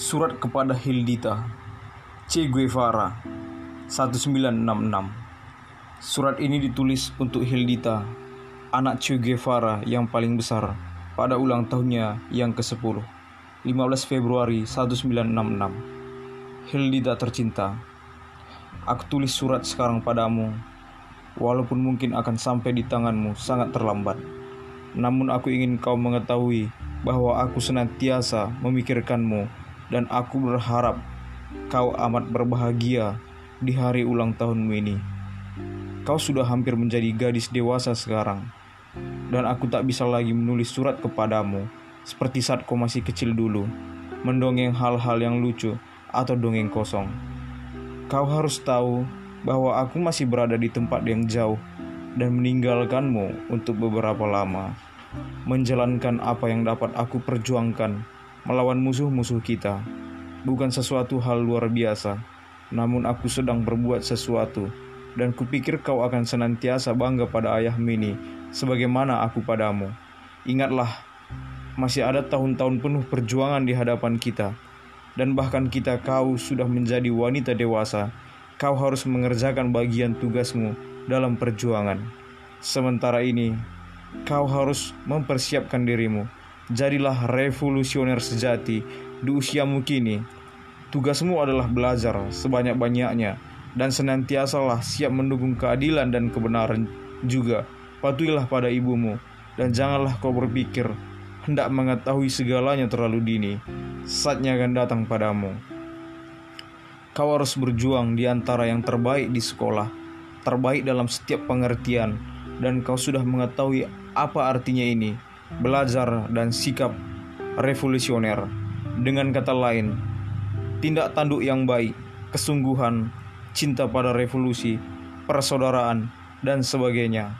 Surat kepada Hildita Che Guevara 1966 Surat ini ditulis untuk Hildita, anak Che Guevara yang paling besar pada ulang tahunnya yang ke-10, 15 Februari 1966. Hildita tercinta, aku tulis surat sekarang padamu, walaupun mungkin akan sampai di tanganmu sangat terlambat. Namun aku ingin kau mengetahui bahwa aku senantiasa memikirkanmu dan aku berharap kau amat berbahagia di hari ulang tahunmu ini. Kau sudah hampir menjadi gadis dewasa sekarang, dan aku tak bisa lagi menulis surat kepadamu seperti saat kau masih kecil dulu, mendongeng hal-hal yang lucu atau dongeng kosong. Kau harus tahu bahwa aku masih berada di tempat yang jauh dan meninggalkanmu untuk beberapa lama, menjalankan apa yang dapat aku perjuangkan melawan musuh-musuh kita. Bukan sesuatu hal luar biasa, namun aku sedang berbuat sesuatu, dan kupikir kau akan senantiasa bangga pada ayah Mini, sebagaimana aku padamu. Ingatlah, masih ada tahun-tahun penuh perjuangan di hadapan kita, dan bahkan kita kau sudah menjadi wanita dewasa, kau harus mengerjakan bagian tugasmu dalam perjuangan. Sementara ini, kau harus mempersiapkan dirimu Jadilah revolusioner sejati di usiamu kini. Tugasmu adalah belajar sebanyak-banyaknya dan senantiasalah siap mendukung keadilan dan kebenaran juga. Patuhilah pada ibumu dan janganlah kau berpikir hendak mengetahui segalanya terlalu dini. Saatnya akan datang padamu. Kau harus berjuang di antara yang terbaik di sekolah, terbaik dalam setiap pengertian, dan kau sudah mengetahui apa artinya ini belajar, dan sikap revolusioner. Dengan kata lain, tindak tanduk yang baik, kesungguhan, cinta pada revolusi, persaudaraan, dan sebagainya.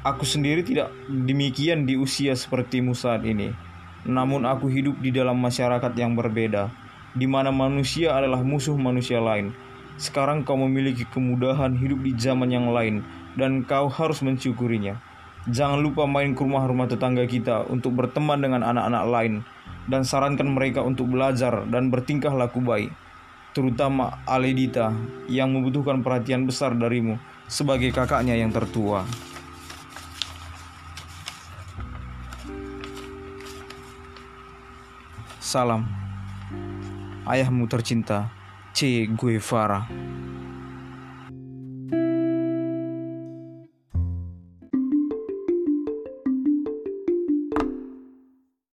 Aku sendiri tidak demikian di usia sepertimu saat ini. Namun aku hidup di dalam masyarakat yang berbeda, di mana manusia adalah musuh manusia lain. Sekarang kau memiliki kemudahan hidup di zaman yang lain, dan kau harus mensyukurinya. Jangan lupa main ke rumah-rumah tetangga kita untuk berteman dengan anak-anak lain dan sarankan mereka untuk belajar dan bertingkah laku baik, terutama Aledita yang membutuhkan perhatian besar darimu sebagai kakaknya yang tertua. Salam, ayahmu tercinta, Che Guevara.